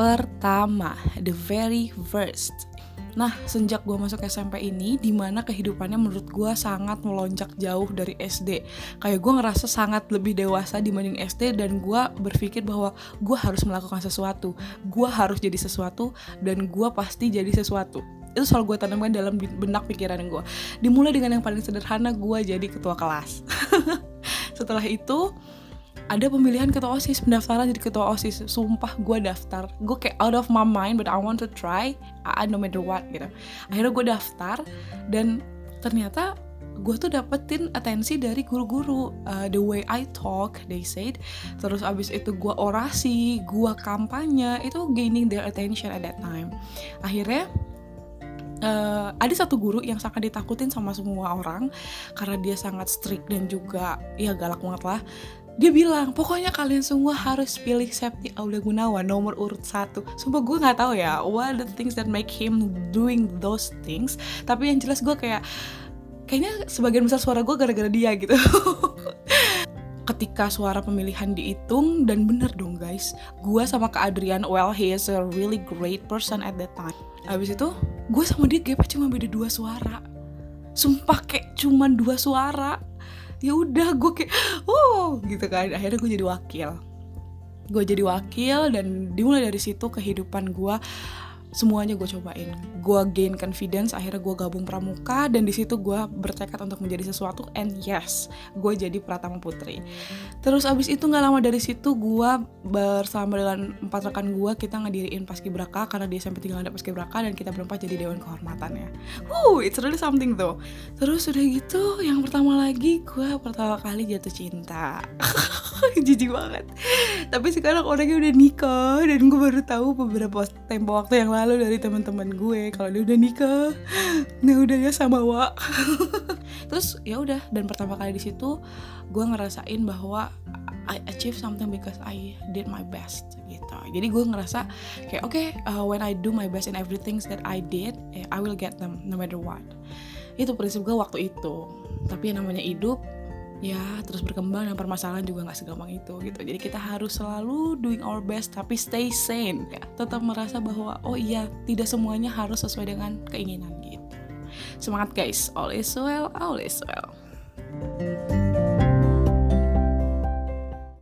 pertama, the very first. Nah, sejak gue masuk SMP ini, di mana kehidupannya menurut gue sangat melonjak jauh dari SD. Kayak gue ngerasa sangat lebih dewasa dibanding SD dan gue berpikir bahwa gue harus melakukan sesuatu. Gue harus jadi sesuatu dan gue pasti jadi sesuatu. Itu soal gue tanamkan dalam benak pikiran gue. Dimulai dengan yang paling sederhana, gue jadi ketua kelas. Setelah itu, ada pemilihan ketua osis pendaftaran jadi ketua osis. Sumpah gue daftar. Gue kayak out of my mind but I want to try. I no matter what gitu. Akhirnya gue daftar dan ternyata gue tuh dapetin atensi dari guru-guru. Uh, the way I talk they said. Terus abis itu gue orasi gue kampanye. Itu gaining their attention at that time. Akhirnya uh, ada satu guru yang sangat ditakutin sama semua orang karena dia sangat strict dan juga ya galak banget lah dia bilang pokoknya kalian semua harus pilih Septi Aulia Gunawan nomor urut satu. Sumpah gue nggak tahu ya what the things that make him doing those things? Tapi yang jelas gue kayak kayaknya sebagian besar suara gue gara-gara dia gitu. Ketika suara pemilihan dihitung dan bener dong guys gue sama Kak Adrian well he is a really great person at that time. Habis itu gue sama dia gapnya cuma beda dua suara. Sumpah kayak cuma dua suara ya udah gue kayak oh gitu kan. Akhirnya gue jadi wakil. Gue jadi wakil dan dimulai dari situ kehidupan gue semuanya gue cobain. Gue gain confidence akhirnya gue gabung pramuka dan di situ gue bertekad untuk menjadi sesuatu and yes gue jadi pratama putri. Terus abis itu nggak lama dari situ gue bersama dengan empat rekan gue kita ngediriin paskibraka karena di SMP tinggal ada paskibraka dan kita berempat jadi dewan kehormatannya. Wow it's really something tuh terus udah gitu yang pertama lagi gue pertama kali jatuh cinta. Jijik banget. Tapi sekarang orangnya udah nikah dan gue baru tahu beberapa tempo waktu yang lalu dari teman-teman gue kalau dia udah nikah. Nah udah ya sama wa. Terus ya udah dan pertama kali di situ gue ngerasain bahwa I achieve something because I did my best gitu. Jadi gue ngerasa kayak oke okay, uh, when I do my best in everything that I did eh, I will get them no matter what. Itu prinsip gue waktu itu. Tapi yang namanya hidup ya terus berkembang dan permasalahan juga nggak segampang itu gitu. Jadi kita harus selalu doing our best tapi stay sane ya. Tetap merasa bahwa oh iya tidak semuanya harus sesuai dengan keinginan gitu. Semangat guys. All is well all is well